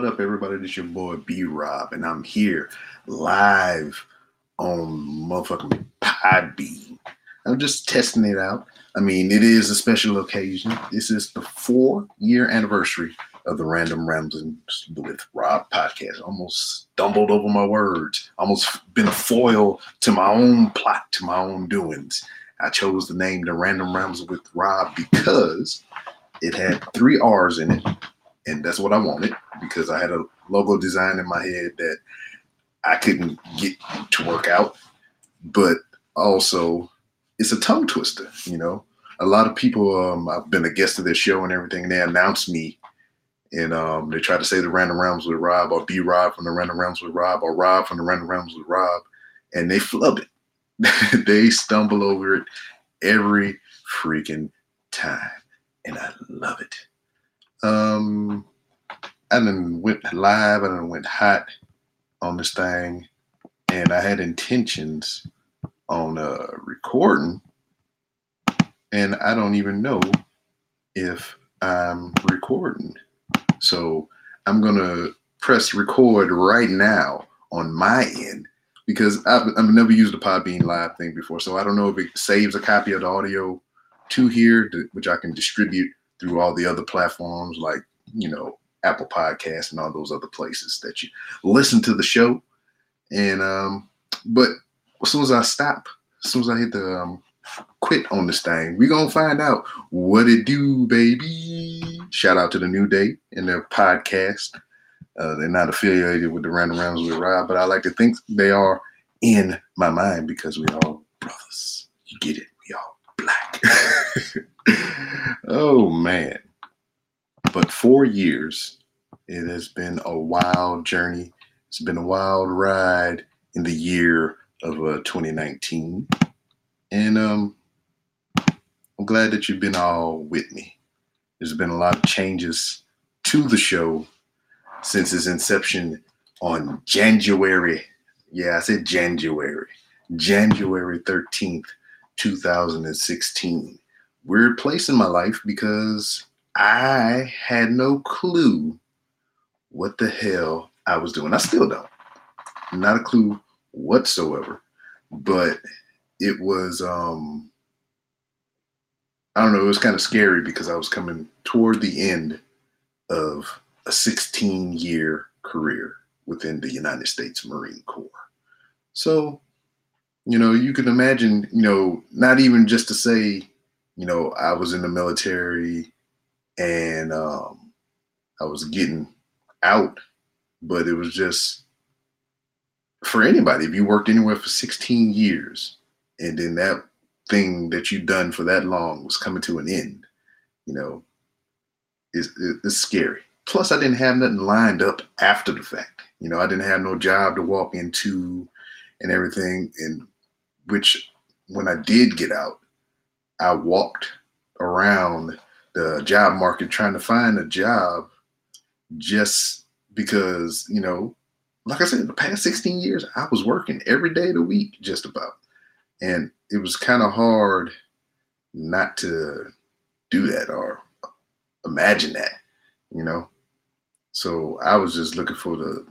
What up, everybody? This your boy B Rob, and I'm here live on motherfucking Podbean. I'm just testing it out. I mean, it is a special occasion. This is the four year anniversary of the Random Ramblings with Rob podcast. Almost stumbled over my words. Almost been a foil to my own plot, to my own doings. I chose the name The Random Ramblings with Rob because it had three R's in it and that's what I wanted because I had a logo design in my head that I couldn't get to work out. But also, it's a tongue twister. You know, a lot of people. Um, I've been a guest of their show and everything. And they announce me, and um, they try to say the Random Realms with Rob or B Rob from the Random Realms with Rob or Rob from the Random Realms with Rob, and they flub it. they stumble over it every freaking time, and I love it. Um, I then went live. I then went hot on this thing, and I had intentions on uh, recording, and I don't even know if I'm recording. So I'm gonna press record right now on my end because I've, I've never used the Podbean Live thing before, so I don't know if it saves a copy of the audio to here, to, which I can distribute through all the other platforms like you know Apple Podcasts and all those other places that you listen to the show. And um, but as soon as I stop, as soon as I hit the um, quit on this thing, we gonna find out what it do, baby. Shout out to the New Day and their podcast. Uh, they're not affiliated with the Random Rounds with Rob, but I like to think they are in my mind because we all brothers. You get it? We all black. oh man. But four years, it has been a wild journey. It's been a wild ride in the year of uh, 2019. And um, I'm glad that you've been all with me. There's been a lot of changes to the show since its inception on January. Yeah, I said January. January 13th, 2016 weird place in my life because I had no clue what the hell I was doing. I still don't. Not a clue whatsoever. But it was um I don't know, it was kind of scary because I was coming toward the end of a 16 year career within the United States Marine Corps. So, you know, you can imagine, you know, not even just to say you know, I was in the military and um, I was getting out, but it was just for anybody. If you worked anywhere for 16 years and then that thing that you've done for that long was coming to an end, you know, it's, it's scary. Plus, I didn't have nothing lined up after the fact. You know, I didn't have no job to walk into and everything. And which, when I did get out, I walked around the job market trying to find a job just because, you know, like I said, the past 16 years, I was working every day of the week, just about. And it was kind of hard not to do that or imagine that, you know? So I was just looking for the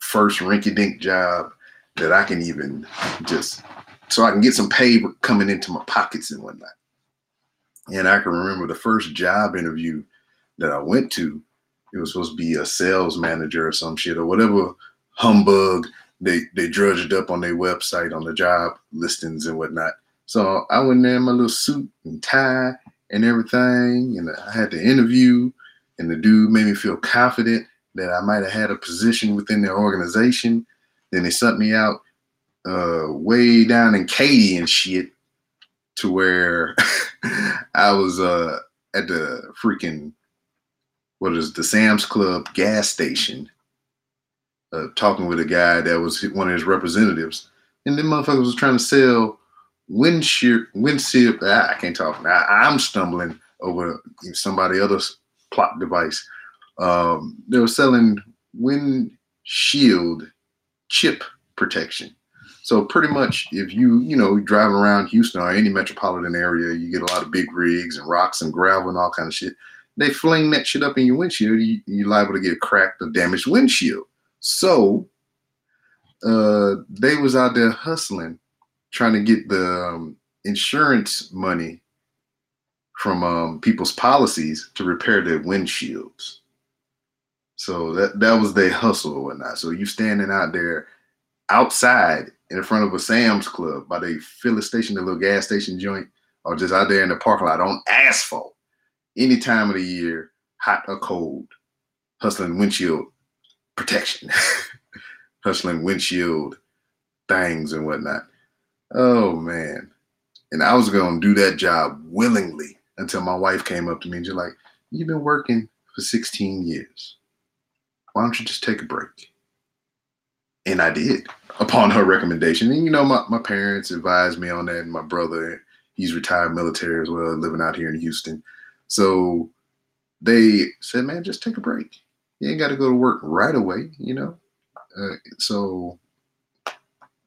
first rinky dink job that I can even just, so I can get some pay coming into my pockets and whatnot. And I can remember the first job interview that I went to, it was supposed to be a sales manager or some shit or whatever humbug they they drudged up on their website on the job listings and whatnot. So I went there in my little suit and tie and everything, and I had the interview, and the dude made me feel confident that I might have had a position within their organization. Then they sent me out uh, way down in Katy and shit to where I was uh, at the freaking what is the Sam's Club gas station, uh, talking with a guy that was one of his representatives, and then motherfuckers was trying to sell windshield windshield. Ah, I can't talk. I'm stumbling over somebody else's plot device. Um, they were selling windshield chip protection. So pretty much, if you you know driving around Houston or any metropolitan area, you get a lot of big rigs and rocks and gravel and all kind of shit. they fling that shit up in your windshield, you, you're liable to get a cracked or damaged windshield. So uh, they was out there hustling, trying to get the um, insurance money from um, people's policies to repair their windshields. So that that was their hustle or whatnot. So you standing out there outside in front of a Sam's Club by the filling station, the little gas station joint, or just out there in the parking lot on asphalt, any time of the year, hot or cold, hustling windshield protection, hustling windshield things and whatnot. Oh man. And I was gonna do that job willingly until my wife came up to me and she's like, You've been working for 16 years. Why don't you just take a break? And I did upon her recommendation. And you know, my, my parents advised me on that, and my brother, he's retired military as well, living out here in Houston. So they said, man, just take a break. You ain't got to go to work right away, you know? Uh, so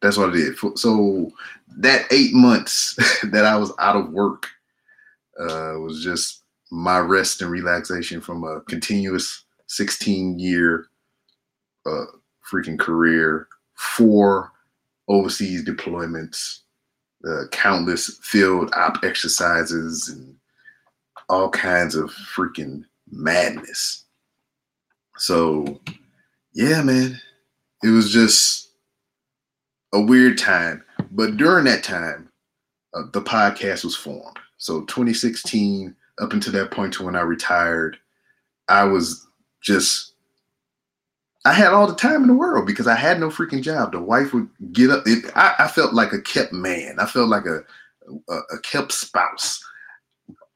that's what I did. So that eight months that I was out of work uh, was just my rest and relaxation from a continuous 16 year uh, freaking career, four overseas deployments, uh, countless field op exercises, and all kinds of freaking madness. So, yeah, man, it was just a weird time. But during that time, uh, the podcast was formed. So 2016, up until that point to when I retired, I was just I had all the time in the world because I had no freaking job. The wife would get up. It, I, I, felt like a kept man. I felt like a, a, a kept spouse.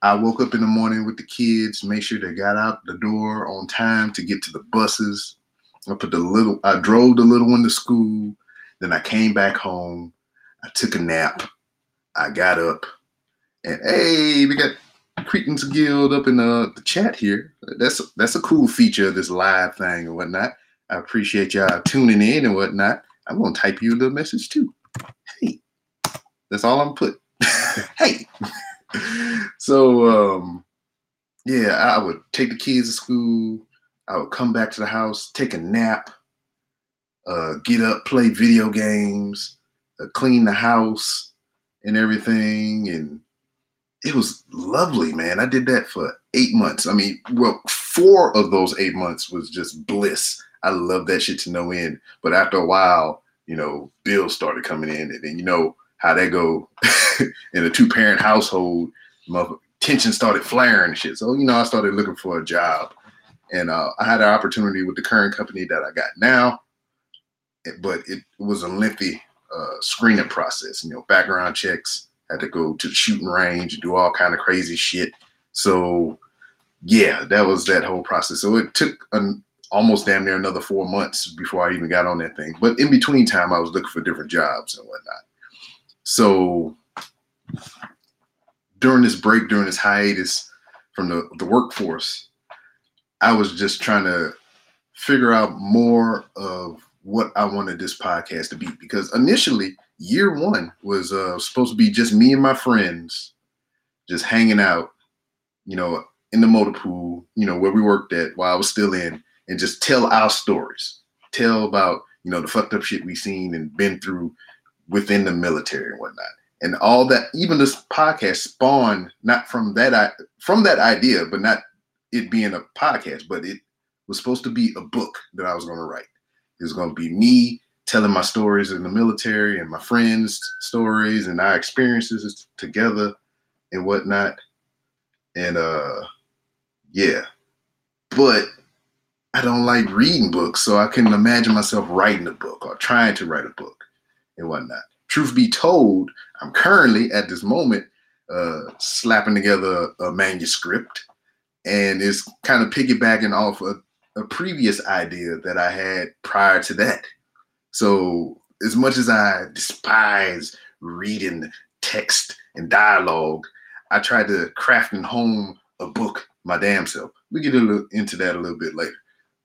I woke up in the morning with the kids, made sure they got out the door on time to get to the buses. I put the little, I drove the little one to school. Then I came back home. I took a nap. I got up, and hey, we got Cretans Guild up in the, the chat here. That's that's a cool feature of this live thing and whatnot. I appreciate y'all tuning in and whatnot. I'm gonna type you a little message too. Hey, that's all I'm put. hey. so um, yeah, I would take the kids to school. I would come back to the house, take a nap, uh, get up, play video games, uh, clean the house, and everything, and it was lovely, man. I did that for eight months. I mean, well, four of those eight months was just bliss. I love that shit to no end. But after a while, you know, bills started coming in, and then you know how they go in a two parent household. Tension started flaring and shit. So you know, I started looking for a job, and uh, I had an opportunity with the current company that I got now, but it was a lengthy uh, screening process. You know, background checks had to go to the shooting range and do all kind of crazy shit. So yeah, that was that whole process. So it took an almost damn near another four months before I even got on that thing. But in between time, I was looking for different jobs and whatnot. So during this break, during this hiatus from the, the workforce, I was just trying to figure out more of what I wanted this podcast to be because initially year one was uh, supposed to be just me and my friends just hanging out, you know, in the motor pool, you know, where we worked at while I was still in, and just tell our stories, tell about, you know, the fucked up shit we've seen and been through within the military and whatnot. And all that, even this podcast spawned not from that from that idea, but not it being a podcast, but it was supposed to be a book that I was going to write. It was going to be me telling my stories in the military and my friends' stories and our experiences together and whatnot. And uh yeah. But I don't like reading books, so I couldn't imagine myself writing a book or trying to write a book and whatnot. Truth be told, I'm currently at this moment uh slapping together a, manuscript and it's kind of piggybacking off a, a previous idea that I had prior to that so as much as I despise reading text and dialogue, I tried to craft and hone a book my damn self. We get a little into that a little bit later.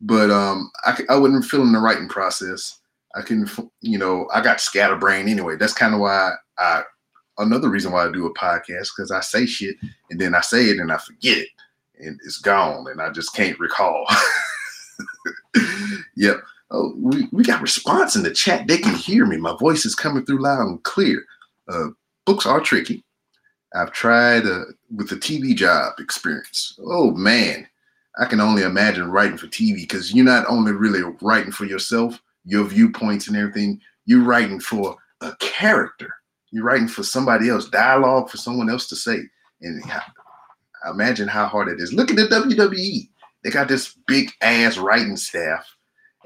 But um, I, I wasn't feeling the writing process. I can, you know, I got scatterbrain anyway. That's kind of why I, another reason why I do a podcast, because I say shit and then I say it and I forget it. and it's gone, and I just can't recall. yep. Oh, we, we got response in the chat. They can hear me. My voice is coming through loud and clear. Uh, books are tricky. I've tried uh, with the TV job experience. Oh man, I can only imagine writing for TV because you're not only really writing for yourself, your viewpoints and everything. You're writing for a character. You're writing for somebody else, dialogue for someone else to say. And I imagine how hard it is. Look at the WWE. They got this big ass writing staff,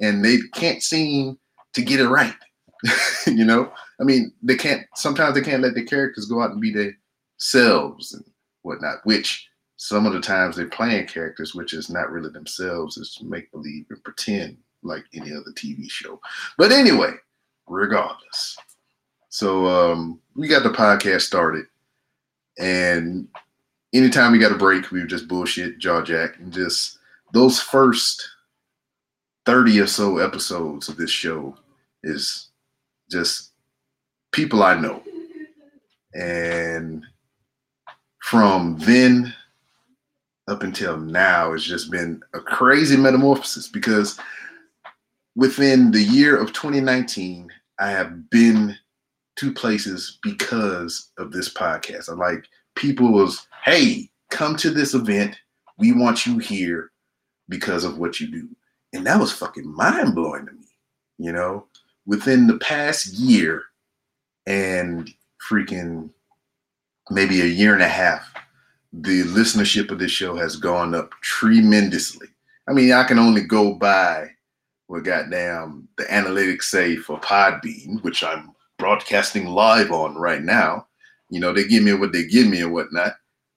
and they can't seem to get it right. you know, I mean, they can't. Sometimes they can't let the characters go out and be themselves and whatnot. Which some of the times they're playing characters, which is not really themselves. It's make believe and pretend like any other TV show. But anyway, regardless. So um, we got the podcast started, and anytime we got a break, we would just bullshit, jaw jack, and just those first 30 or so episodes of this show is just people I know. And from then up until now, it's just been a crazy metamorphosis because within the year of 2019, I have been to places because of this podcast. I like people was, hey, come to this event. We want you here because of what you do. And that was fucking mind blowing to me, you know, within the past year and freaking maybe a year and a half, the listenership of this show has gone up tremendously. I mean, I can only go by what goddamn the analytics say for Podbean, which I'm broadcasting live on right now. You know, they give me what they give me and whatnot.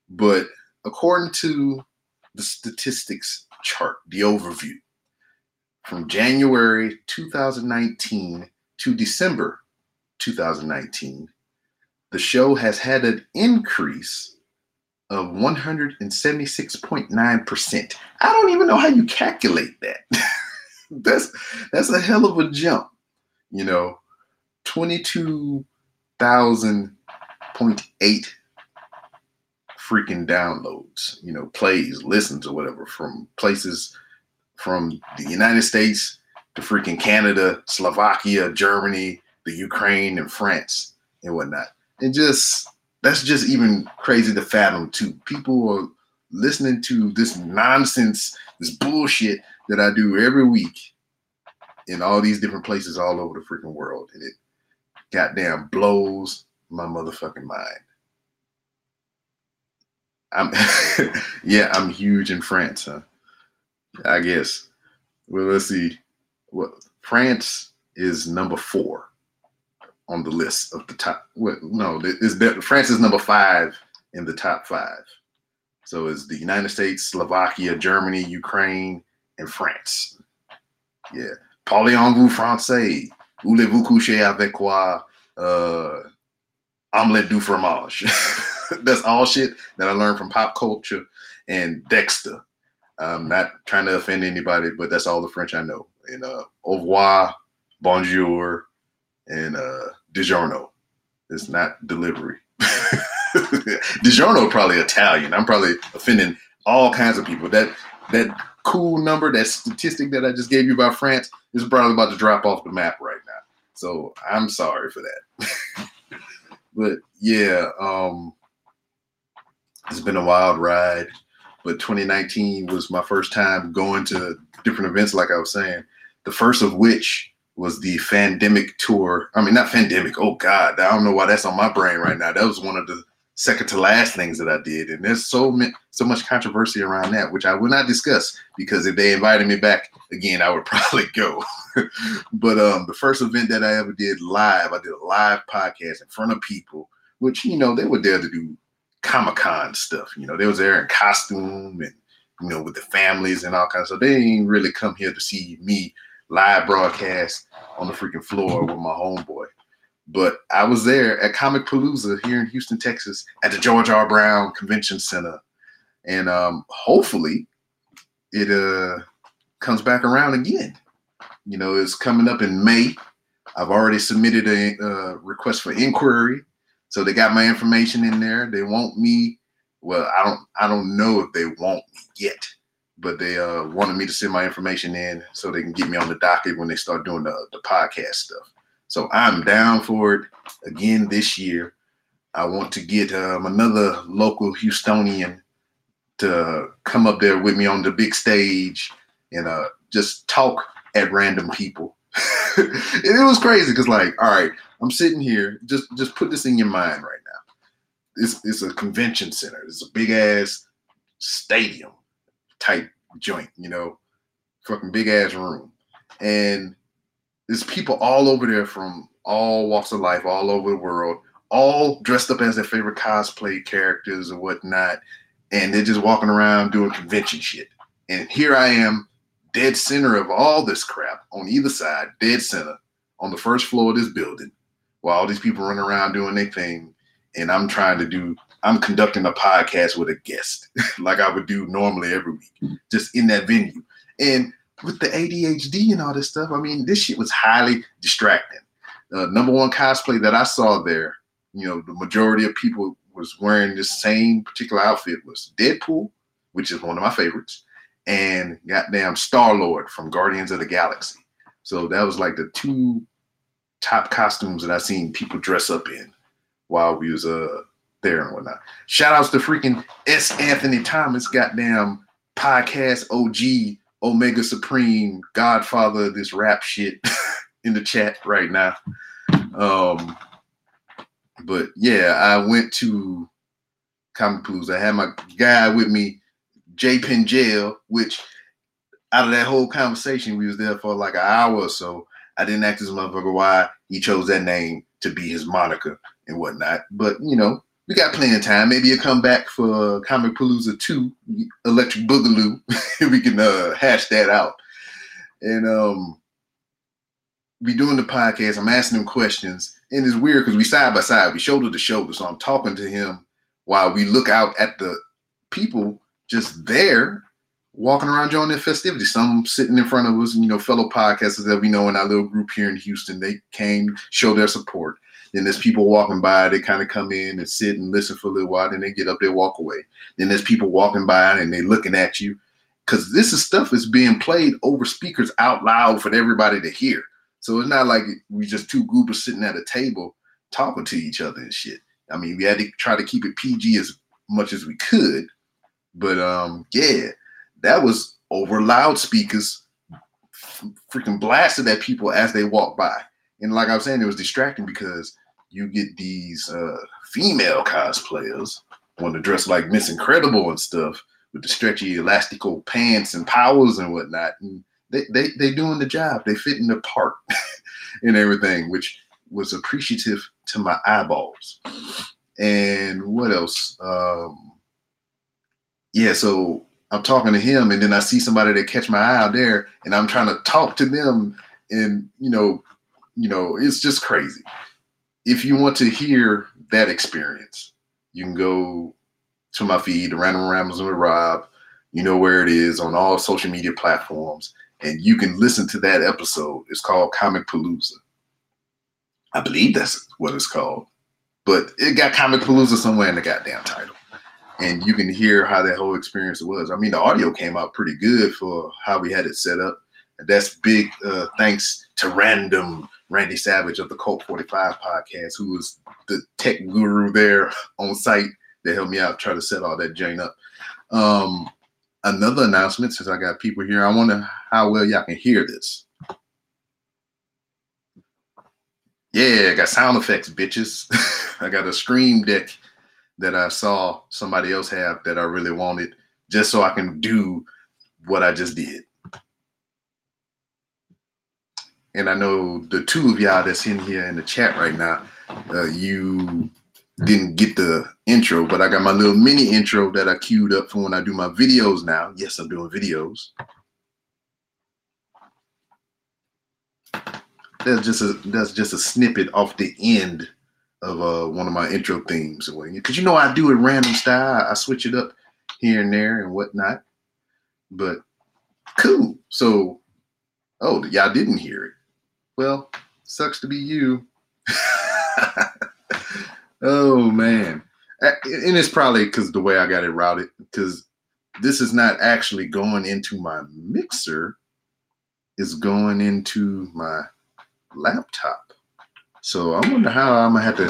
But according to the statistics chart, the overview, from January 2019 to December 2019, the show has had an increase of 176.9%. I don't even know how you calculate that. that's that's a hell of a jump. You know, 22,000.8 freaking downloads, you know, plays, listens or whatever from places from the United States to freaking Canada, Slovakia, Germany, the Ukraine, and France and whatnot. And just that's just even crazy to fathom too. People are listening to this nonsense, this bullshit that I do every week in all these different places all over the freaking world. And it goddamn blows my motherfucking mind. I'm yeah, I'm huge in France, huh? I guess. Well, let's see. Well, France is number four on the list of the top. Well, no, is France is number five in the top five. So it's the United States, Slovakia, Germany, Ukraine, and France. Yeah. Parlez-vous français? Voulez-vous coucher avec quoi? Uh, omelette du fromage. That's all shit that I learned from pop culture and Dexter. I'm not trying to offend anybody, but that's all the French I know. And uh, au revoir, bonjour, and uh, DiGiorno. It's not delivery. DiGiorno probably Italian. I'm probably offending all kinds of people. That that cool number, that statistic that I just gave you about France is probably about to drop off the map right now. So I'm sorry for that. but yeah, um, it's been a wild ride. But 2019 was my first time going to different events, like I was saying. The first of which was the Fandemic tour. I mean, not Fandemic. Oh God, I don't know why that's on my brain right now. That was one of the second to last things that I did, and there's so many, so much controversy around that, which I will not discuss because if they invited me back again, I would probably go. but um, the first event that I ever did live, I did a live podcast in front of people, which you know they were there to do Comic Con stuff. You know, they was there in costume and you know with the families and all kinds. So they didn't really come here to see me live broadcast on the freaking floor with my homeboy. But I was there at Comicpalooza here in Houston, Texas, at the George R. Brown Convention Center, and um, hopefully it uh, comes back around again. You know, it's coming up in May. I've already submitted a uh, request for inquiry, so they got my information in there. They want me well, I don't I don't know if they want me yet, but they uh, wanted me to send my information in so they can get me on the docket when they start doing the, the podcast stuff. So I'm down for it again this year. I want to get um, another local Houstonian to come up there with me on the big stage and uh, just talk at random people. it was crazy because, like, all right, I'm sitting here. Just just put this in your mind right now. It's it's a convention center. It's a big ass stadium type joint, you know, fucking big ass room, and there's people all over there from all walks of life, all over the world, all dressed up as their favorite cosplay characters or whatnot, and they're just walking around doing convention shit. And here I am, dead center of all this crap on either side, dead center on the first floor of this building, while all these people run around doing their thing, and I'm trying to do. I'm conducting a podcast with a guest, like I would do normally every week, just in that venue. And with the ADHD and all this stuff, I mean, this shit was highly distracting. The number one cosplay that I saw there, you know, the majority of people was wearing this same particular outfit was Deadpool, which is one of my favorites, and goddamn Star Lord from Guardians of the Galaxy. So that was like the two top costumes that I seen people dress up in while we was uh there and whatnot. Shout outs to freaking S. Anthony Thomas, goddamn podcast OG Omega Supreme, Godfather of this rap shit in the chat right now. Um, but yeah, I went to Comicpalooza. I had my guy with me, J Pen Jail, which out of that whole conversation, we was there for like an hour or so. I didn't ask this motherfucker why he chose that name to be his moniker and whatnot. But you know, we got plenty of time. Maybe you come back for Comicpalooza 2, Electric Boogaloo. we can uh, hash that out. And um doing the podcast. I'm asking him questions. And it's weird because we side by side, we shoulder to shoulder. So I'm talking to him while we look out at the people just there walking around joining the festivities. Some sitting in front of us, you know, fellow podcasters that we know in our little group here in Houston. They came, show their support. Then there's people walking by, they kind of come in and sit and listen for a little while, then they get up they walk away. Then there's people walking by and they looking at you. Cause this is stuff is being played over speakers out loud for everybody to hear. So it's not like we just two groupers sitting at a table talking to each other and shit. I mean, we had to try to keep it PG as much as we could. But um, yeah, that was over loudspeakers, freaking blasted at people as they walk by. And like I was saying, it was distracting because you get these uh, female cosplayers want to dress like Miss Incredible and stuff with the stretchy elastical pants and powers and whatnot. And they they they doing the job. They fit in the part and everything, which was appreciative to my eyeballs. And what else? Um, yeah, so I'm talking to him, and then I see somebody that catch my eye out there, and I'm trying to talk to them, and you know, you know, it's just crazy. If you want to hear that experience, you can go to my feed, the Random Rambles with Rob. You know where it is on all social media platforms, and you can listen to that episode. It's called Comicpalooza. I believe that's what it's called, but it got Comicpalooza somewhere in the goddamn title, and you can hear how that whole experience was. I mean, the audio came out pretty good for how we had it set up. That's big uh, thanks to Random Randy Savage of the Cult 45 podcast, who was the tech guru there on site that helped me out try to set all that jane up. Um, another announcement, since I got people here, I wonder how well y'all can hear this. Yeah, I got sound effects, bitches. I got a stream deck that I saw somebody else have that I really wanted just so I can do what I just did. And I know the two of y'all that's in here in the chat right now, uh, you didn't get the intro, but I got my little mini intro that I queued up for when I do my videos now. Yes, I'm doing videos. That's just a that's just a snippet off the end of uh, one of my intro themes, because you know I do it random style. I switch it up here and there and whatnot. But cool. So, oh, y'all didn't hear it. Well, sucks to be you. oh man. and it's probably because the way I got it routed, because this is not actually going into my mixer, it's going into my laptop. So I wonder how I'm gonna have to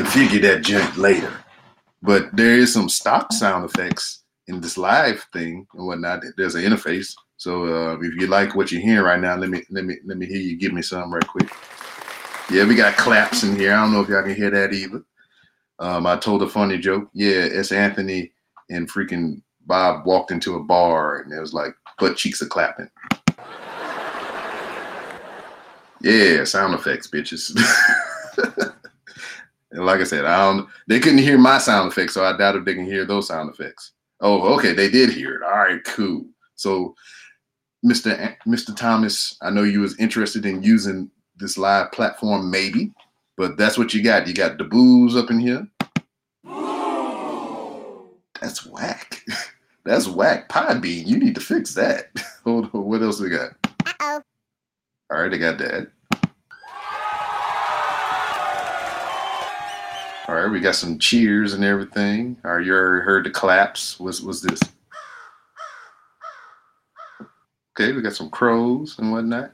configure that junk later. But there is some stock sound effects in this live thing and whatnot. There's an interface. So uh, if you like what you're hearing right now, let me let me let me hear you give me some right quick. Yeah, we got claps in here. I don't know if y'all can hear that either. Um, I told a funny joke. Yeah, it's Anthony and freaking Bob walked into a bar and it was like butt cheeks are clapping. Yeah, sound effects, bitches. and like I said, I don't. They couldn't hear my sound effects, so I doubt if they can hear those sound effects. Oh, okay, they did hear it. All right, cool. So, Mr. Mr. Thomas, I know you was interested in using this live platform, maybe, but that's what you got. You got the booze up in here. That's whack. That's whack. Podbean, you need to fix that. Hold on, what else we got? Uh-oh. All right, I got that. All right, we got some cheers and everything. All right, you already heard the claps. What's, what's this? Okay, we got some crows and whatnot.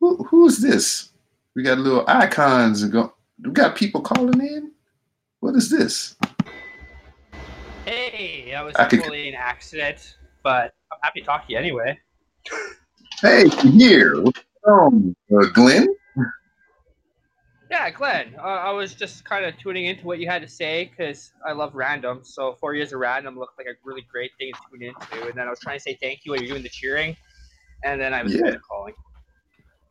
Who, who is this? We got little icons and go. We got people calling in. What is this? Hey, that was totally could... an accident, but I'm happy to talk to you anyway. Hey, here. Um, uh, Glenn? Yeah, Glenn. Uh, I was just kind of tuning into what you had to say because I love random. So four years of random looked like a really great thing to tune into. And then I was trying to say thank you while you're doing the cheering, and then I was yeah. calling.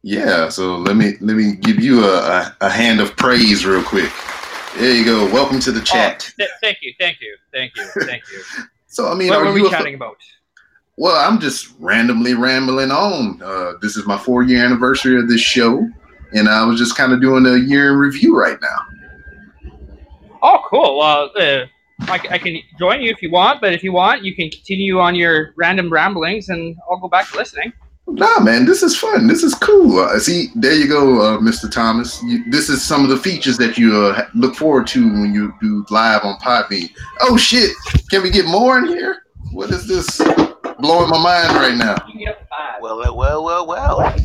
Yeah. So let me let me give you a, a, a, hand of praise real quick. There you go. Welcome to the oh, chat. Oh, th- thank you. Thank you. Thank you. Thank you. so I mean, what are we chatting about? Well, I'm just randomly rambling on. Uh, this is my four year anniversary of this show, and I was just kind of doing a year in review right now. Oh, cool. Well, uh, I, I, can join you if you want, but if you want, you can continue on your random ramblings, and I'll go back to listening. Nah, man, this is fun. This is cool. Uh, see, there you go, uh, Mr. Thomas. You, this is some of the features that you uh, look forward to when you do live on Podbean. Oh shit! Can we get more in here? What is this? Blowing my mind right now. Well, well, well, well.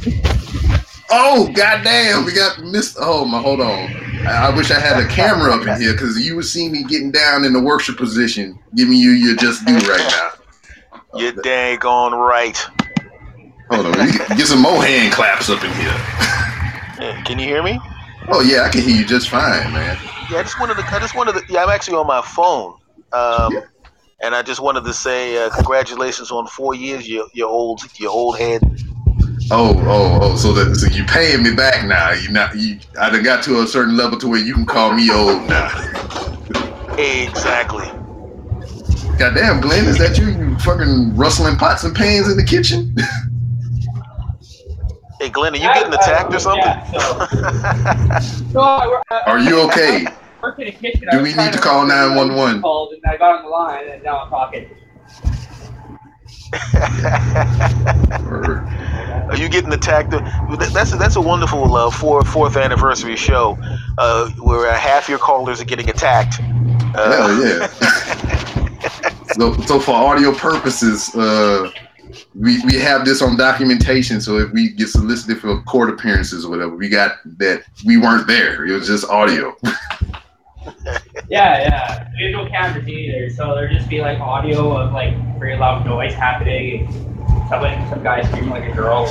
Oh goddamn! We got missed. Oh my, hold on. I, I wish I had a camera up in here because you would see me getting down in the worship position, giving you your just due right now. You're dang on right. Hold on, get some more hand claps up in here. Yeah, can you hear me? Oh yeah, I can hear you just fine, man. Yeah, I just wanted to. I just wanted to. Yeah, I'm actually on my phone. Um, yeah. And I just wanted to say uh, congratulations on four years, you you old you old head. Oh, oh, oh! So that so you paying me back now? You not you? I done got to a certain level to where you can call me old now. exactly. Goddamn, Glenn, is that you? You fucking rustling pots and pans in the kitchen? hey, Glenn, are you getting attacked or something? Yeah, so. Are you okay? in kitchen. Do we need to call 911? Called and I got on the line and now I'm talking. Are you getting attacked? That's a, that's a wonderful uh, four, fourth anniversary show uh, where uh, half your callers are getting attacked. Uh, Hell yeah! so, so for audio purposes, uh, we, we have this on documentation. So if we get solicited for court appearances or whatever, we got that we weren't there. It was just audio. Yeah, yeah. There's no cameras either, so there'd just be like audio of like very loud noise happening. Somebody, some guy screaming like a girl.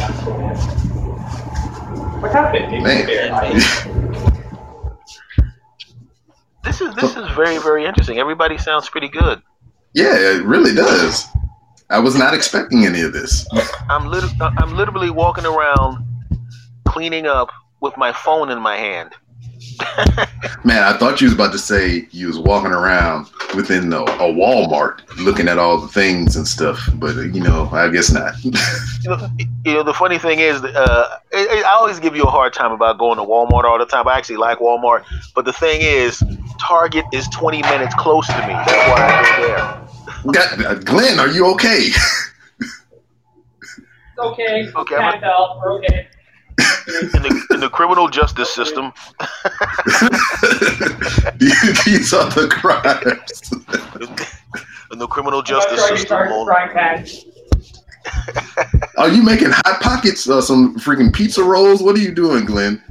What happened? Man. this is this is very very interesting. Everybody sounds pretty good. Yeah, it really does. I was not expecting any of this. I'm lit- I'm literally walking around cleaning up with my phone in my hand. Man, I thought you was about to say you was walking around within a, a Walmart looking at all the things and stuff, but uh, you know, I guess not. you, know, you know, the funny thing is, uh, I, I always give you a hard time about going to Walmart all the time. I actually like Walmart, but the thing is, Target is 20 minutes close to me. That's why I go there. Got, uh, Glenn, are you okay? okay. Okay. I'm a, okay. In the in the criminal justice system, These are the crimes. in the criminal justice not sure I can system, start on, frying. Are you making hot pockets or some freaking pizza rolls? What are you doing, Glenn?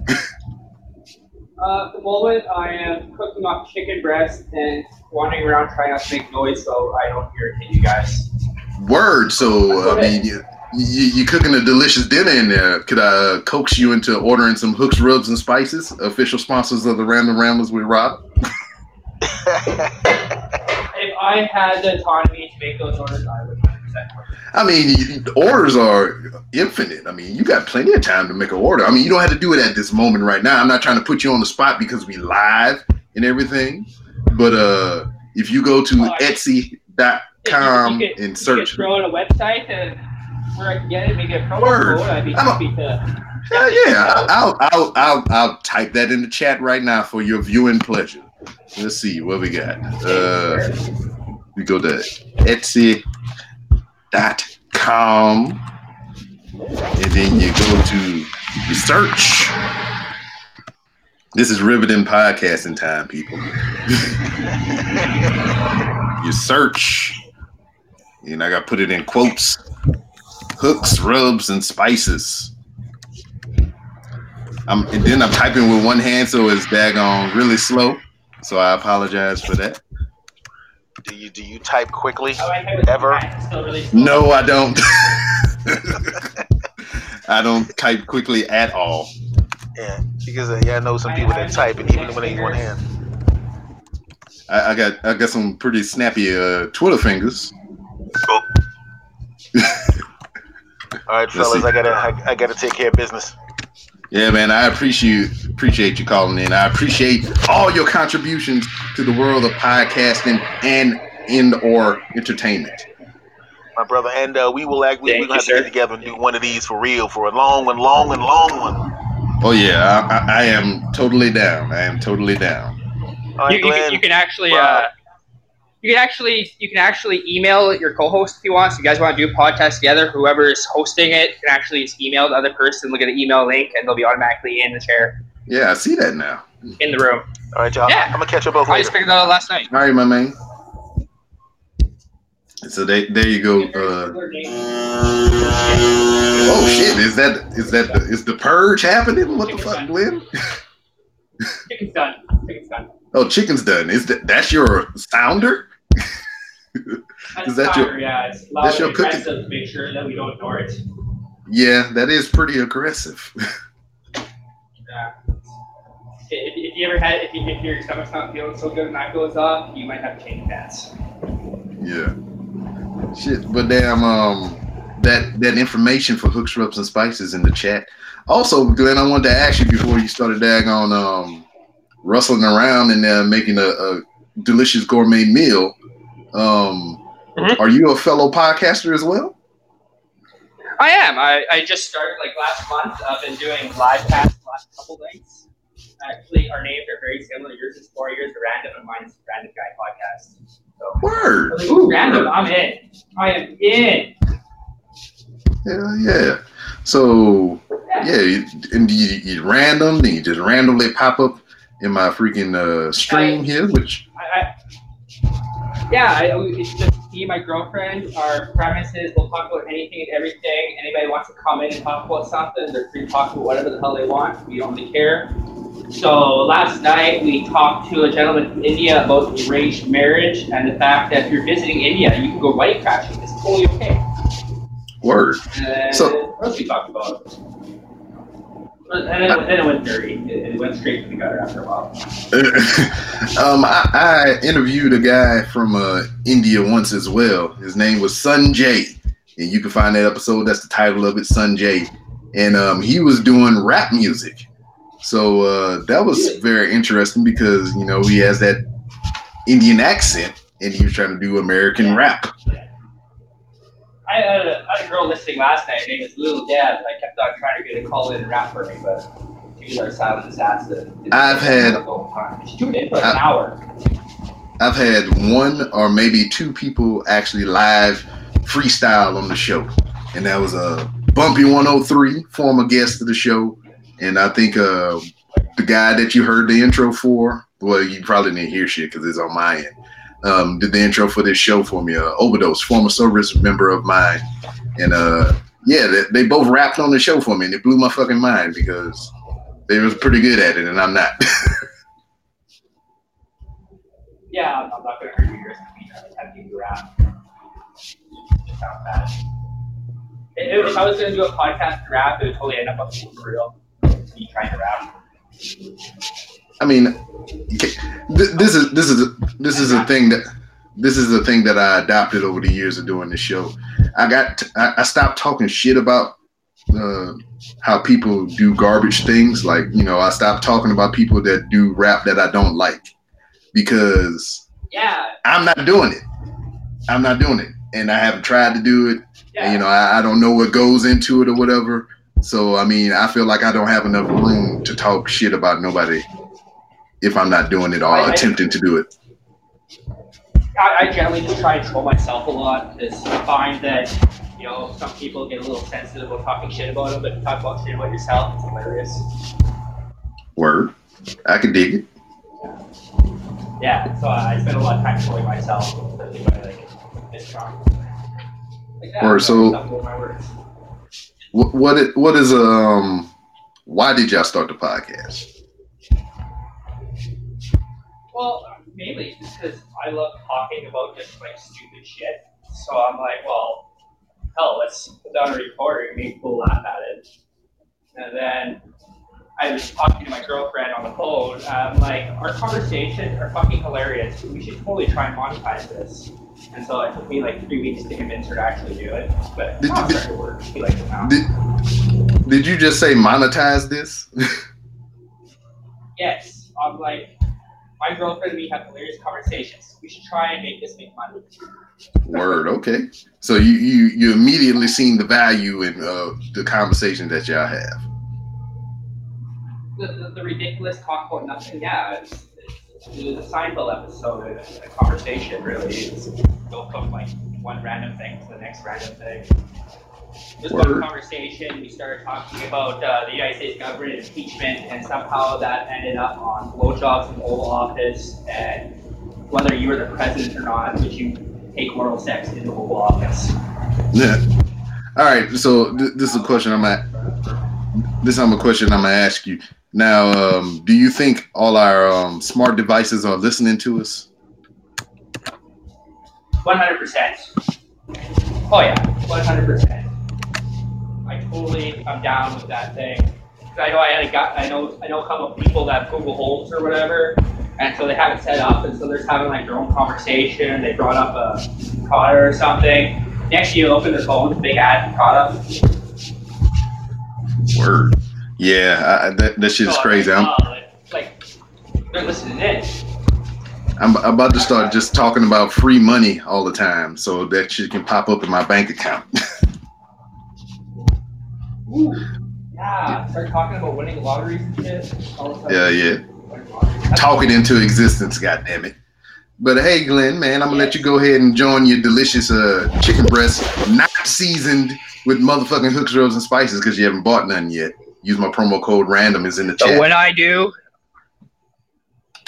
Uh, at the moment, I am cooking up chicken breast and wandering around trying not to make noise so I don't irritate you guys. Word. So I mean, you, you you cooking a delicious dinner in there. Could I coax you into ordering some hooks, rubs, and spices? Official sponsors of the Random Ramblers with Rob. If I had the autonomy to make those orders, I would I mean, orders are infinite. I mean, you got plenty of time to make an order. I mean, you don't have to do it at this moment right now. I'm not trying to put you on the spot because we live and everything. But uh, if you go to Oh, Etsy.com If you could- and you search, throw in a website and where I can get it, it a promo Word. code, I'd be happy to. hell yeah, I'll, I'll I'll I'll type that in the chat right now for your viewing pleasure. Let's see what we got. Uh, we go to Etsy.com and then you go to search. This is riveting podcasting time, people. you search, and I got to put it in quotes hooks, rubs, and spices. I'm, and then I'm typing with one hand, so it's daggone really slow. So I apologize for that. do you do you type quickly? I might have it Ever? it's still really slow. No, I don't. I don't type quickly at all. Yeah, because uh, yeah, I know some people that type, and even when they use one hand. I, I got I got some pretty snappy uh, Twitter fingers. All right, fellas. I gotta I, I gotta take care of business. Yeah, man, I appreciate appreciate you calling in. I appreciate all your contributions to the world of podcasting and in or entertainment. my brother. And uh, we will act. We, Thank we're gonna have you, to get together and do one of these for real, for a long one, long and long one. Oh yeah, I, I, I am totally down. I am totally down. All right, you, you, can, you can actually uh, you can actually you can actually email your co-host if you want. So if you guys want to do a podcast together, whoever is hosting it can actually just email the other person, look at the email link, and they'll be automatically in the chair Yeah, I see that now. in the room. All right, y'all. Yeah. I'm gonna catch up both I later. just figured that out last night. All right, my man. So they, there you go. Uh, oh shit! Is that is that the, is the purge happening? What the fuck, Glenn? Chicken's done. Chicken's done. Oh, chicken's done. Is that that's your sounder? That's Is that your- yeah, it's loud that's your cooking- to make sure that we don't ignore it. Yeah, that is pretty aggressive. Yeah. If, if you ever had, if, you, if your stomach's not feeling so good and that goes off, you might have to change pants. yeah. Shit, but damn, um, that that information for hooks, rubs, and spices in the chat. Also, Glenn, I wanted to ask you before you started daggone um rustling around and uh, making a, a delicious gourmet meal. Um, Mhm. are you a fellow podcaster as well? I am. I, I just started like last month. I've been doing live casts the last couple nights. Actually, our names are very similar. Yours is four years random, and mine's Random Guy Podcast. So, Word. like, ooh, random. I'm in. I am in. Yeah, yeah. So yeah, you, and you, you random, then you just randomly pop up in my freaking uh, stream here, which I, I, yeah, I, it's just me and my girlfriend. Our premises, we'll talk about anything and everything. Anybody wants to come in and talk about something, they're free to talk about whatever the hell they want. We don't really care. So last night we talked to a gentleman from India about arranged marriage and the fact that if you're visiting India, you can go wedding crashing. It's totally okay. word. And So- what else we talked about? And it- it went dirty. It, it went straight to the gutter after a while. um, I, I interviewed a guy from uh, India once as well. His name was Sunjay, and you can find that episode. That's the title of it, Sunjay. And um, he was doing rap music, so uh, that was very interesting because you know he has that Indian accent, and he was trying to do American rap. I had, a, I had a girl listening last night. Her name is Lil Deb. I kept on trying to get a call in and rap for me, but she was our silent assassin. I've had-. She tuned in for like an hour. I've had one or maybe two people actually live freestyle on the show, and that was a Bumpy 103, former guest of the show, and I think uh, the guy that you heard the intro for, well, you probably didn't hear shit because it's on my end. Um, did the intro for this show for me. Uh, Overdose, former service member of mine, and uh, yeah, they, they both rapped on the show for me, and it blew my fucking mind because they was pretty good at it, and I'm not. Yeah, I'm, not gonna rap? Sound bad. If, I was gonna do a podcast rap, it would totally end up on real. Me trying to rap. I mean, this is this is this is a thing that this is a thing that I adopted over the years of doing the show. I got t- I stopped talking shit about uh, how people do garbage things. Like you know, I stopped talking about people that do rap that I don't like because Yeah, I'm not doing it. I'm not doing it, and I haven't tried to do it. yeah. And, you know, I, I don't know what goes into it or whatever. So I mean, I feel like I don't have enough room to talk shit about nobody if I'm not doing it or I- I- attempting to do it. I, I generally just try and troll myself a lot because I find that, you know, some people get a little sensitive about talking shit about them, but talk about shit about yourself, it's hilarious. Word, I can dig it. Yeah, so I spend a lot of time trolling myself, especially I like strong. Like that, Or so- stop with my words. What what what is um? Why did y'all start the podcast? Well, mainly just because I love talking about just like stupid shit. So I'm like, well, hell, let's put down a recorder and make people laugh at it. And then I was talking to my girlfriend on the phone. I'm like, our conversations are fucking hilarious. We should totally try and monetize this. And so it took me like three weeks to convince her to actually do it. But Did- did- work. She likes it now. Did did you just say monetize this? Yes, I'm like, my girlfriend and me have hilarious conversations. We should try and make this make money. Word, okay. So you you you immediately seen the value in uh, the conversation that y'all have. the, the, the ridiculous talk about nothing. Yeah, it's, it's, a Seinfeld episode, a, a conversation really. It's go from like one random thing to the next random thing. This was a conversation. We started talking about uh, the United States government impeachment, and somehow that ended up on blowjobs in the Oval Office, and whether you were the president or not, would you take oral sex in the Oval Office? Yeah. All right. So th- this is a question I'm at. This is a question I'm gonna ask you now. Um, do you think all our um, smart devices are listening to us? One hundred percent. Oh yeah, one hundred percent. I'm down with that thing. I know I had a guy, I know, I know a couple of people that have Google Homes or whatever, and so they have it set up, and so they're having like their own conversation. They brought up a product or something. Next, you open their phone, big ad product. Word. Yeah, I, that that shit is So I'm crazy. like, I'm like, like they're listening in. I'm about to start just talking about free money all the time, so that shit can pop up in my bank account. Ooh, yeah, start talking about winning lotteries and shit. All of a sudden, yeah, yeah. winning lotteries. That's Talk it cool. into existence, God damn it. But hey, Glenn, man, I'm gonna let you go ahead and join your delicious uh, chicken breast, not seasoned with motherfucking hooks, rubs, and spices because you haven't bought none yet. Use my promo code random is in the So chat. when I do,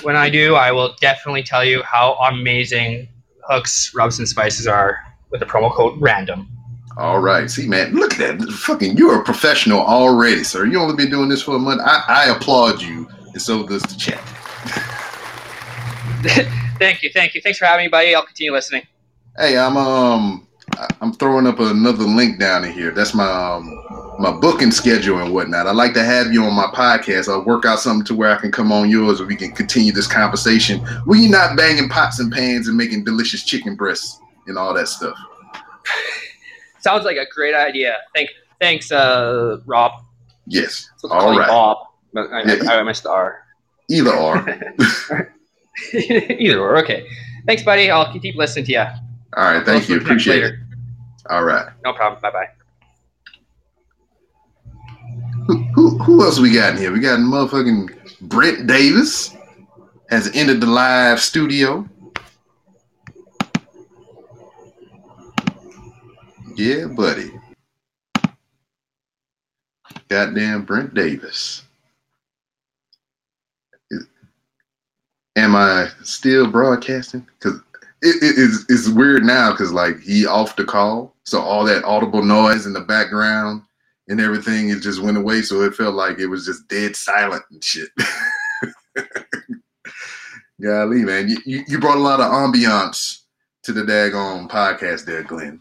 when I do, I will definitely tell you how amazing hooks, rubs, and spices are with the promo code random. All right, see, man, look at that. Fucking, you're a professional already, sir. You only been doing this for a month. I, I applaud you, and so does the chat. thank you, thank you. Thanks for having me, buddy. I'll continue listening. Hey, I'm um, I'm throwing up another link down in here. That's my um, my booking schedule and whatnot. I'd like to have you on my podcast. I'll work out something to where I can come on yours, and we can continue this conversation. Where you're not banging pots and pans and making delicious chicken breasts and all that stuff. Sounds like a great idea. Thank, thanks, uh, Rob. Yes, So all right. Bob. I, Yeah. I, missed the R. Either or. Either or. Okay. Thanks, buddy. I'll keep listening to you. All right, thank you. Appreciate it. All right. No problem. Bye bye. Who, who, who else we got in here? We got motherfucking Brent Davis has entered the live studio. Yeah, buddy. Goddamn Brent Davis. Am I still broadcasting? Because it, it, it's, it's weird now because like he off the call, so all that audible noise in the background and everything it just went away. So it felt like it was just dead silent and shit. Golly, man, you, you, brought a lot of ambiance to the daggone podcast there, Glenn.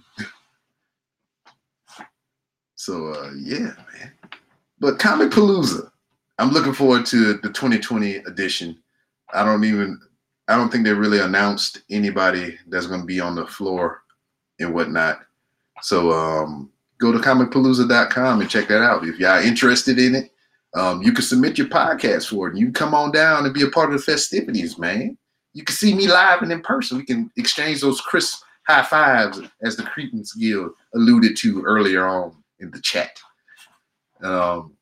So uh, yeah, man. But Comicpalooza, I'm looking forward to the 2020 edition. I don't even I don't think they really announced anybody that's going to be on the floor and whatnot. So um, go to comicpalooza.com and check that out. If y'all interested in it, um, you can submit your podcast for it. And you come on down and be a part of the festivities, man. You can see me live and in person. We can exchange those crisp high fives, as the Cretans Guild alluded to earlier on in the chat. Um,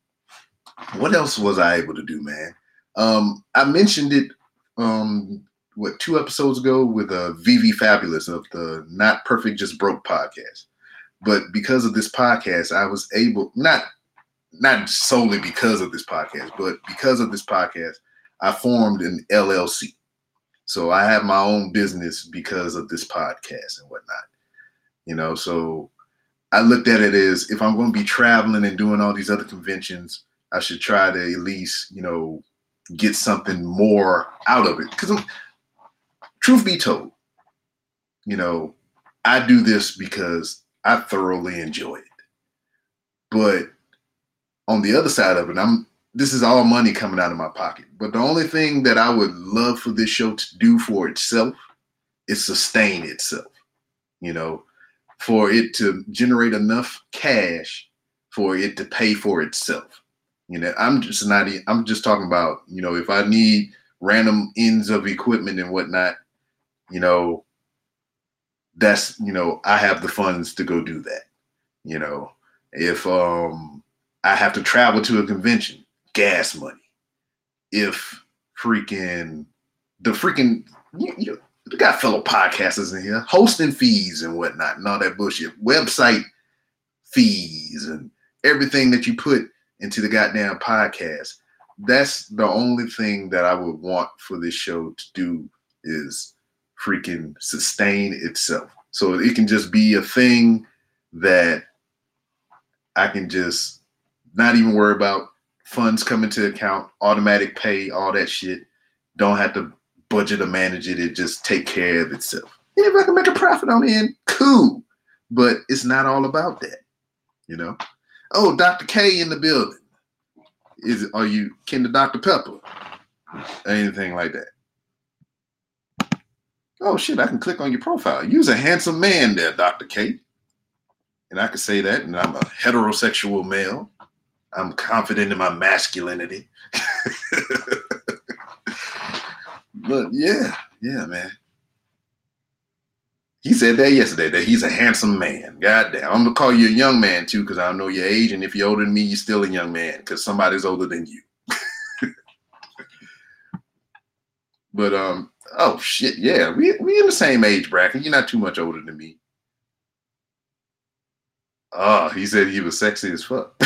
what else was I able to do, man? Um, I mentioned it um, what two episodes ago with uh, Vivi Fabulous of the Not Perfect Just Broke podcast. But because of this podcast, I was able not not solely because of this podcast, but because of this podcast, I formed an LLC. So I have my own business because of this podcast and whatnot. You know, so I looked at it as if I'm going to be traveling and doing all these other conventions, I should try to at least, you know, get something more out of it. Because truth be told, you know, I do this because I thoroughly enjoy it. But on the other side of it, I'm this is all money coming out of my pocket. But the only thing that I would love for this show to do for itself is sustain itself. You know, for it to generate enough cash for it to pay for itself. You know, I'm just not. I'm just talking about. You know, if I need random ends of equipment and whatnot, you know, that's you know, I have the funds to go do that. You know, if um I have to travel to a convention, gas money. If freaking the freaking you, you we got fellow podcasters in here, hosting fees and whatnot, and all that bullshit, website fees and everything that you put into the goddamn podcast. That's the only thing that I would want for this show to do is freaking sustain itself. So it can just be a thing that I can just not even worry about funds coming to account, automatic pay, all that shit. Don't have to budget manage it. It just take care of itself. And if I can make a profit on it, cool. But it's not all about that, you know. Oh, Dr. K in the building. Is are you Kinder Dr. Pepper? anything like that. Oh shit, I can click on your profile. You're a handsome man there, Dr. K. And I can say that, and I'm a heterosexual male. I'm confident in my masculinity. but yeah, yeah, man. He said that yesterday that he's a handsome man. God damn. I'm gonna call you a young man too, because I know your age, and if you're older than me, you're still a young man, because somebody's older than you. but um, oh shit, yeah, we we in the same age bracket. You're not too much older than me. Oh, he said he was sexy as fuck.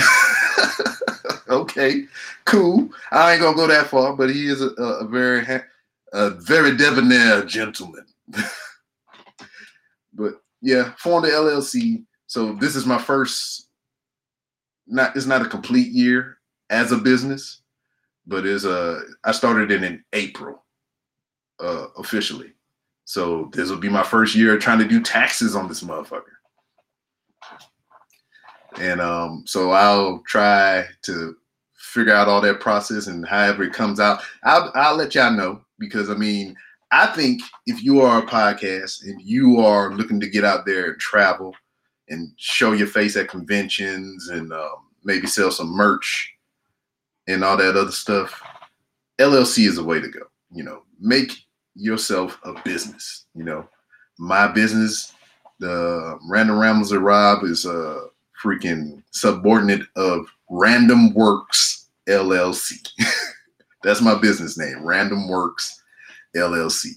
okay, cool. I ain't gonna go that far, but he is a, a very a very debonair gentleman. but yeah, formed the LLC. So this is my first. Not it's not a complete year as a business, but is a I started it in April, uh, officially. So this will be my first year trying to do taxes on this motherfucker. And um, so I'll try to figure out all that process and however it comes out, I'll, I'll let y'all know because I mean, I think if you are a podcast and you are looking to get out there and travel and show your face at conventions and um, maybe sell some merch and all that other stuff, LLC is the way to go. You know, make yourself a business. You know, my business, the Random Rambles of Rob, is a freaking subordinate of Random Works LLC. That's my business name, Random Works LLC.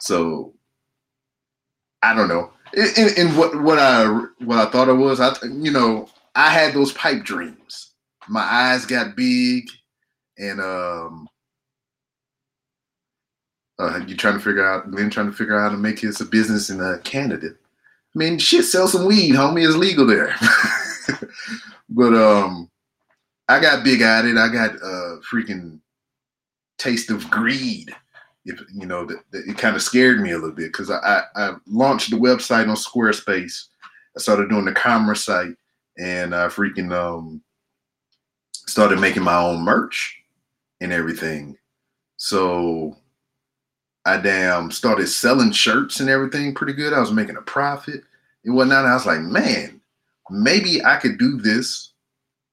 So I don't know. And what what I what I thought it was, I you know I had those pipe dreams my eyes got big, and um, uh, you trying to figure out Glenn trying to figure out how to make his a business in uh, Canada. I mean, shit, sell some weed, homie. It's legal there. but um, I got big at it. I got uh freaking taste of greed. If you know, that, that it kind of scared me a little bit because I, I I launched the website on Squarespace. I started doing the commerce site, and I freaking um started making my own merch and everything. So I damn started selling shirts and everything pretty good. I was making a profit and whatnot. I was like, man, maybe I could do this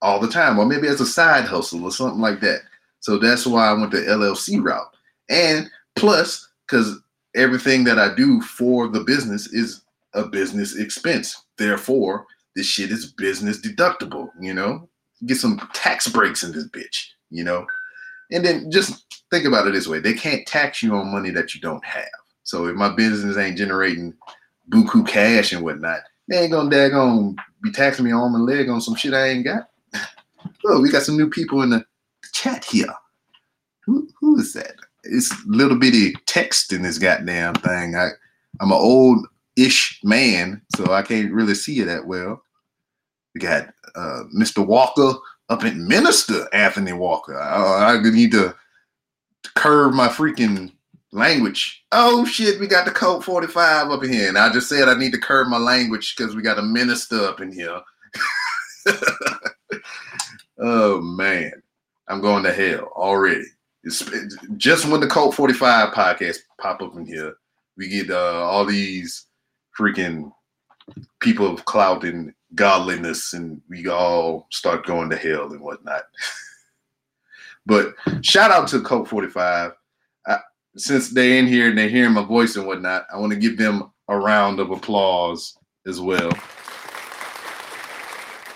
all the time, or maybe as a side hustle or something like that. So that's why I went the LLC route. And plus, because everything that I do for the business is a business expense. Therefore, this shit is business deductible, you know? Get some tax breaks in this bitch, you know? And then just think about it this way they can't tax you on money that you don't have. So if my business ain't generating buku cash and whatnot, they ain't gonna daggone be taxing me on my leg on some shit I ain't got. Oh, we got some new people in the chat here. Who who is that? It's little bitty text in this goddamn thing. I I'm an old ish man, so I can't really see it that well. We got uh, Mr. Walker up in Minister Anthony Walker. I, I need to curve my freaking language. Oh shit, we got the code 45 up in here. And I just said I need to curve my language because we got a minister up in here. oh man, I'm going to hell already. It's, just when the Code 45 podcast pop up in here, we get uh, all these freaking people of clout and godliness, and we all start going to hell and whatnot. but shout out to Code 45. I, since they're in here and they're hearing my voice and whatnot, I want to give them a round of applause as well.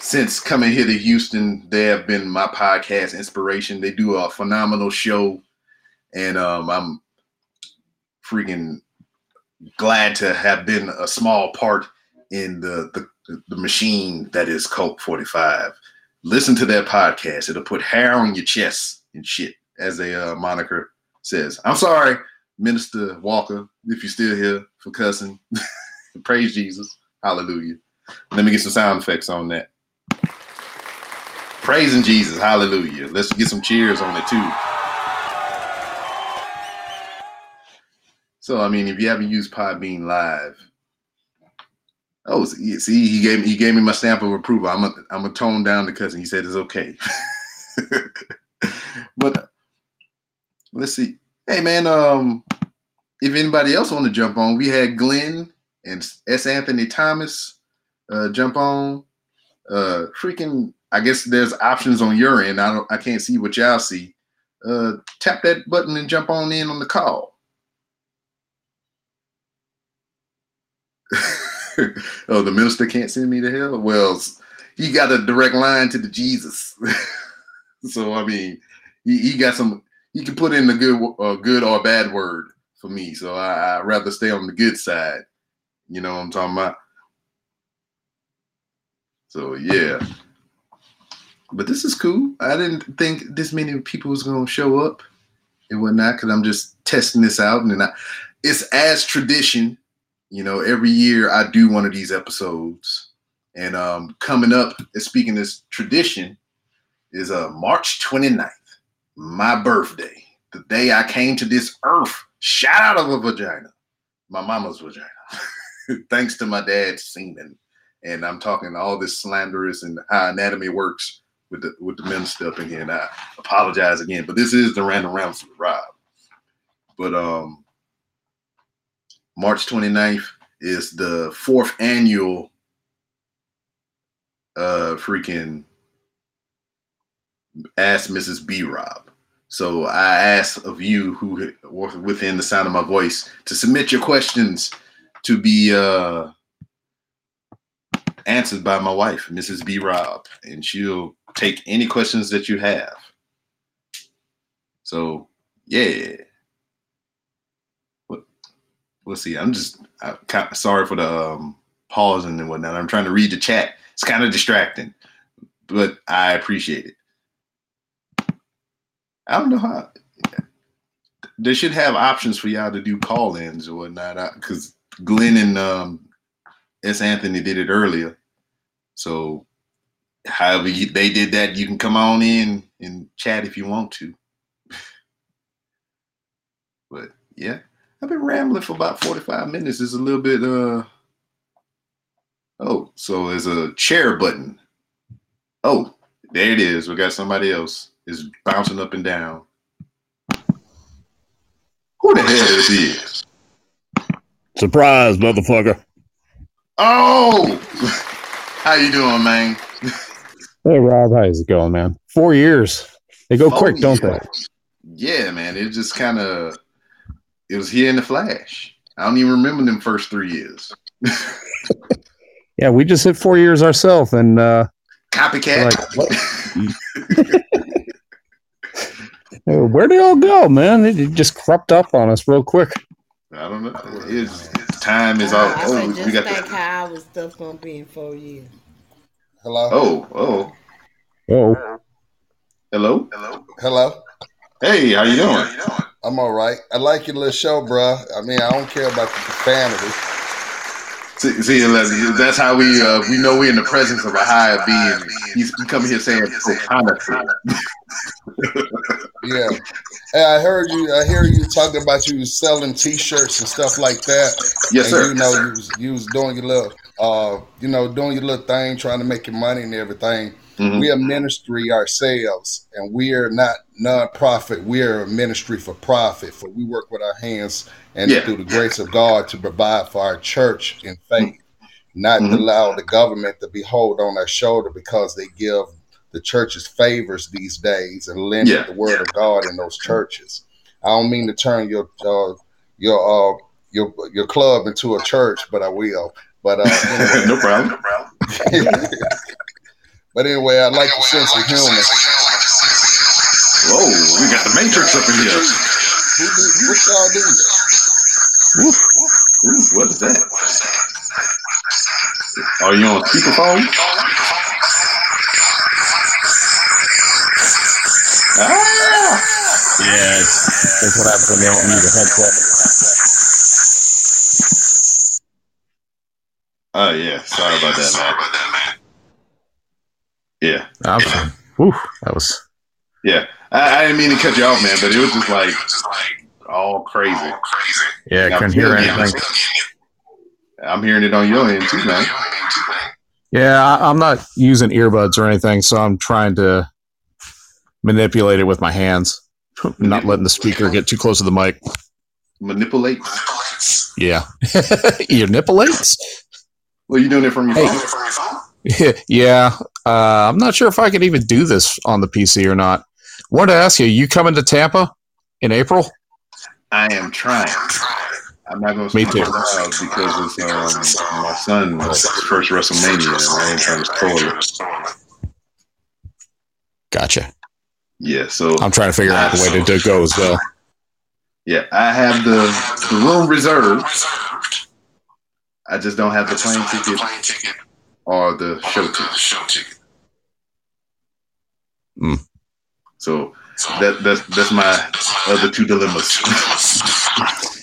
Since coming here to Houston, they have been my podcast inspiration. They do a phenomenal show, and um, I'm freaking glad to have been a small part in the, the, the machine that is Code 45. Listen to that podcast. It'll put hair on your chest and shit, as a uh, moniker says. I'm sorry, Minister Walker, if you're still here for cussing. Praise Jesus. Hallelujah. Let me get some sound effects on that. Praising Jesus. Hallelujah. Let's get some cheers on it too. So, I mean, if you haven't used Podbean Live, oh, see, he gave me he gave me my stamp of approval. I'm a I'm a tone down the cousin. He said it's okay. but let's see. Hey man, um, if anybody else want to jump on, we had Glenn and S. Anthony Thomas uh, jump on. Uh, freaking, I guess there's options on your end. I don't, I can't see what y'all see. Uh, tap that button and jump on in on the call. oh, the minister can't send me to hell. Well, he got a direct line to the Jesus. so I mean, he, he got some. He can put in the good, uh, good or bad word for me. So I, I'd rather stay on the good side. You know what I'm talking about? So yeah. But this is cool. I didn't think this many people was gonna show up and whatnot because I'm just testing this out, and I, it's as tradition you know, every year I do one of these episodes. And um, coming up, speaking this tradition, is uh, March 29th, my birthday, the day I came to this earth, shot out of a vagina, my mama's vagina, thanks to my dad's semen. And I'm talking all this slanderous and how anatomy works with the with the minister stuff in here. And I apologize again, but this is the random rounds with Rob. But um, March 29th is the fourth annual uh freaking Ask Mrs. B Rob. So I ask of you who within the sound of my voice to submit your questions to be uh answered by my wife, Mrs. B Rob, and she'll take any questions that you have. So yeah we'll see. I'm just of sorry for the um, pausing and whatnot. I'm trying to read the chat. It's kind of distracting, but I appreciate it. I don't know how. They should have options for y'all to do call-ins or whatnot. Because Glenn and um, S. Anthony did it earlier. So, however you, they did that, you can come on in and chat if you want to. but yeah, I've been rambling for about forty-five minutes. It's a little bit. uh Oh, so there's a chair button. Oh, there it is. We got somebody else is bouncing up and down. Who the hell is he? Surprise, motherfucker. Oh, how you doing, man? Hey, Rob. How's it going, man? Four years. They go Four quick, don't they? Yeah, man. It just kind of it was here in the flash. I don't even remember them first three years. Yeah, we just hit four years ourselves, and uh, Copycat. Like, where did it all go, man? It, it just crept up on us real quick. I don't know. It's, time is all. I Oh, say we got think the. how our stuff gonna be in four years. Hello. Oh, oh, Oh, hello. Hello. Hello. Hey, how you doing? I'm all right. I like your little show, bruh. I mean, I don't care about the profanity. See, see, that's- that's how we uh, we know we're in the presence of a higher being. He's coming here saying profanity. Yeah. Hey, I heard you. I hear you talking about you selling T-shirts and stuff like that. Yes, and sir. You know, you was, you was doing your little, uh, you know, doing your little thing, trying to make your money and everything. Mhm. We are ministry ourselves, and we are not non-profit. We are a ministry for profit. For we work with our hands and Yeah. through the grace of God to provide for our church in faith, not to Mhm. allow the government to be hold on our shoulder because they give the churches favors these days and limit Yeah. the word of God in those churches. I don't mean to turn your uh, your uh, your your club into a church, but I will. But uh, anyway. no problem. But anyway, I like the sense of humor. Whoa, we got the Matrix up in here. Who do, what y'all do? Ooh, what is that? Are you on speakerphone? Ah! yeah. That's what happens when they don't use a headset. Oh yeah, sorry about that, man. Yeah, I'm. Whew, that was. yeah. I, I didn't mean to cut you off, man, but it was just like all crazy. Yeah, I couldn't hear anything. I'm hearing it on your end too, man. Yeah, I, I'm not using earbuds or anything, so I'm trying to manipulate it with my hands, not letting the speaker get too close to the mic. Manipulate. Yeah, your nippleates. Well, you doing it from your Hey. phone? yeah, uh, I'm not sure if I could even do this on the PC or not. Wanted to ask you, you coming to Tampa in April? I am trying. I'm not going to speak too. loud because it's um, my son's first WrestleMania, and I ain't trying to spoil it. Gotcha. Yeah, so I'm trying to figure out the way to, to go as well. yeah, I have the the room reserved. I just don't have the plane ticket or the show ticket. Hmm. So that that's that's my other two dilemmas.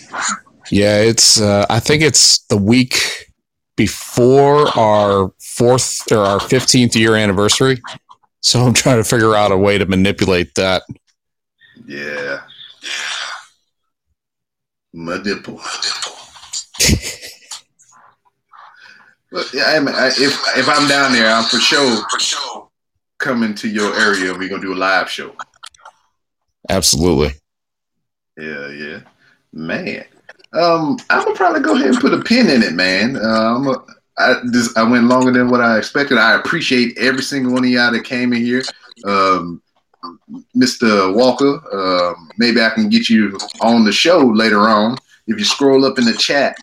Yeah, it's. Uh, I think it's the week before our fourth or our fifteenth year anniversary. So I'm trying to figure out a way to manipulate that. yeah. My dimple. But yeah, I, mean, I, if if I'm down there, I'm for sure for sure coming to your area. We're gonna do a live show. Absolutely. Yeah, yeah, man. Um, I'm gonna probably go ahead and put a pin in it, man. Uh, I'm this I went longer than what I expected. I appreciate every single one of y'all that came in here. Um, Mr. Walker, um, maybe I can get you on the show later on. If you scroll up in the chat,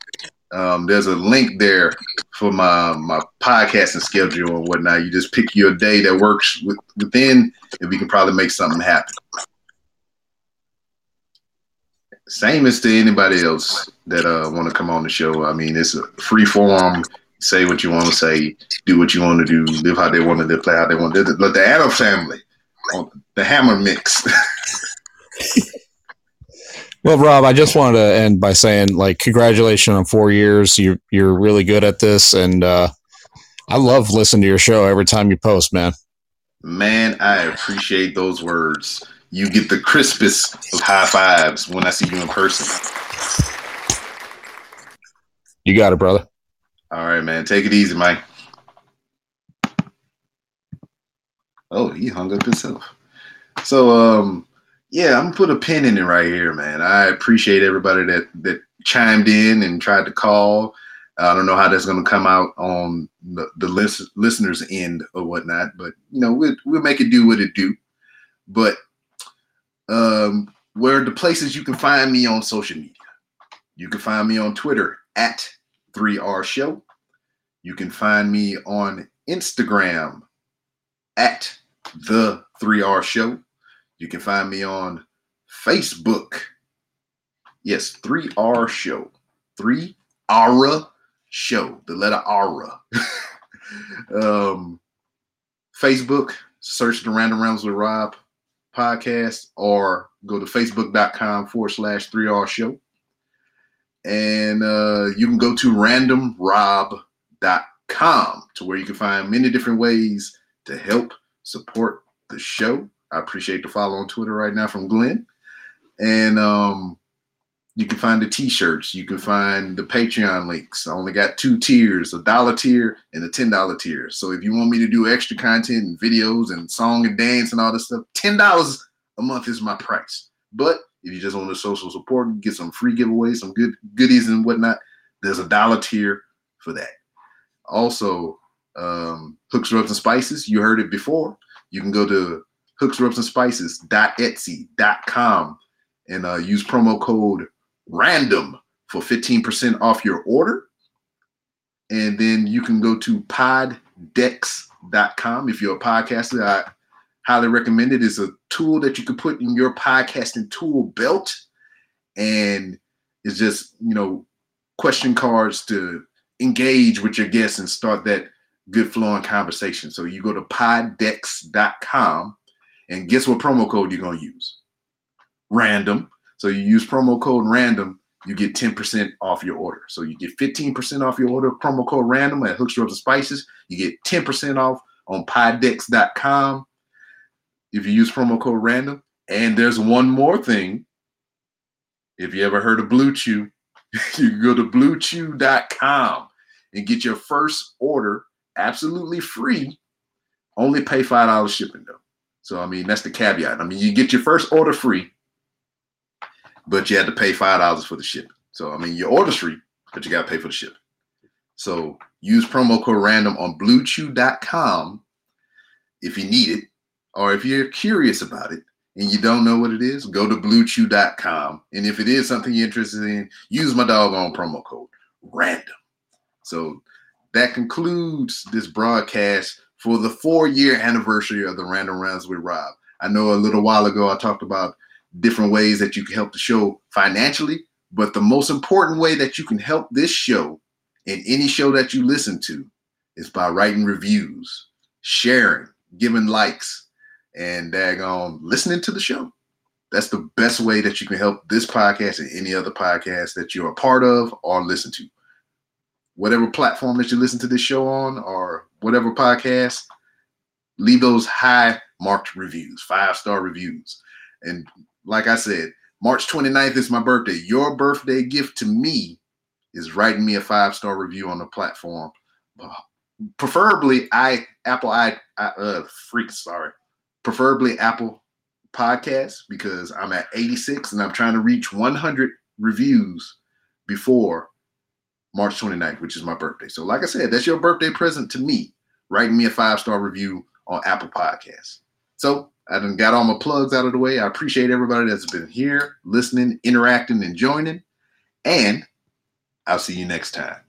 um, there's a link there for my my podcasting schedule and whatnot. You just pick your day that works with, within, and we can probably make something happen. Same as to anybody else that uh, want to come on the show. I mean, it's a free forum. Say what you want to say, do what you want to do, live how they want to live, play how they want to. But the Adam family, the Hammer Mix. Well, Rob, I just wanted to end by saying, like, congratulations on four years. You you're really good at this, and uh, I love listening to your show every time you post, man. Man, I appreciate those words. You get the crispest of high fives when I see you in person. You got it, brother. All right, man. Take it easy, Mike. Oh, he hung up himself. So, um, yeah, I'm gonna put a pin in it right here, man. I appreciate everybody that that chimed in and tried to call. I don't know how that's gonna come out on the, the lis- listeners' end or whatnot, but you know, we'll we'll make it do what it do. But um, where the places you can find me on social media, you can find me on Twitter at 3R Show. You can find me on Instagram at the 3R Show. You can find me on Facebook. Yes, 3R Show. 3 Ara Show. The letter Ara. um, Facebook, search the Random Rounds with Rob podcast or go to facebook.com forward slash 3R Show. And uh, you can go to randomrob.com to where you can find many different ways to help support the show. I appreciate the follow on Twitter right now from Glenn. And um, you can find the t-shirts. You can find the Patreon links. I only got two tiers, a dollar tier and a $10 tier. So if you want me to do extra content and videos and song and dance and all this stuff, $10 a month is my price. But if you just want the social support, get some free giveaways, some good goodies and whatnot, there's a dollar tier for that. Also, um, Hooks, Rubs, and Spices, you heard it before. You can go to Hooks, and Spices.etsy.com and uh, use promo code RANDOM for 15% off your order. And then you can go to poddecks.com. If you're a podcaster, I highly recommend it. It's a tool that you can put in your podcasting tool belt. And it's just, you know, question cards to engage with your guests and start that good flowing conversation. So you go to poddecks.com and guess what promo code you're going to use? Random. So you use promo code random, you get 10% off your order. So you get 15% off your order, promo code random at Hooks, Rubs, and Spices. You get 10% off on poddecks.com if you use promo code random. And there's one more thing. If you ever heard of BlueChew, you can go to bluechew.com and get your first order absolutely free. Only pay $5 shipping though. So, I mean, that's the caveat. I mean, you get your first order free, but you had to pay $5 for the shipping. So, I mean, your order's free, but you got to pay for the shipping. So, use promo code random on bluechew.com if you need it, or if you're curious about it and you don't know what it is, go to bluechew.com. And if it is something you're interested in, use my doggone promo code random. So, that concludes this broadcast for the four year anniversary of the Random Rounds with Rob. I know a little while ago I talked about different ways that you can help the show financially, but the most important way that you can help this show and any show that you listen to is by writing reviews, sharing, giving likes, and daggone listening to the show. That's the best way that you can help this podcast and any other podcast that you're a part of or listen to whatever platform that you listen to this show on or whatever podcast, leave those high marked reviews, five star reviews. And like I said, March 29th is my birthday. Your birthday gift to me is writing me a five star review on the platform. Preferably, I Apple I, I uh freak sorry. Preferably Apple Podcasts because I'm at 86 and I'm trying to reach 100 reviews before March 29th, which is my birthday. So, like I said, that's your birthday present to me, writing me a five star review on Apple Podcasts. So, I done got all my plugs out of the way. I appreciate everybody that's been here, listening, interacting, and joining. And I'll see you next time.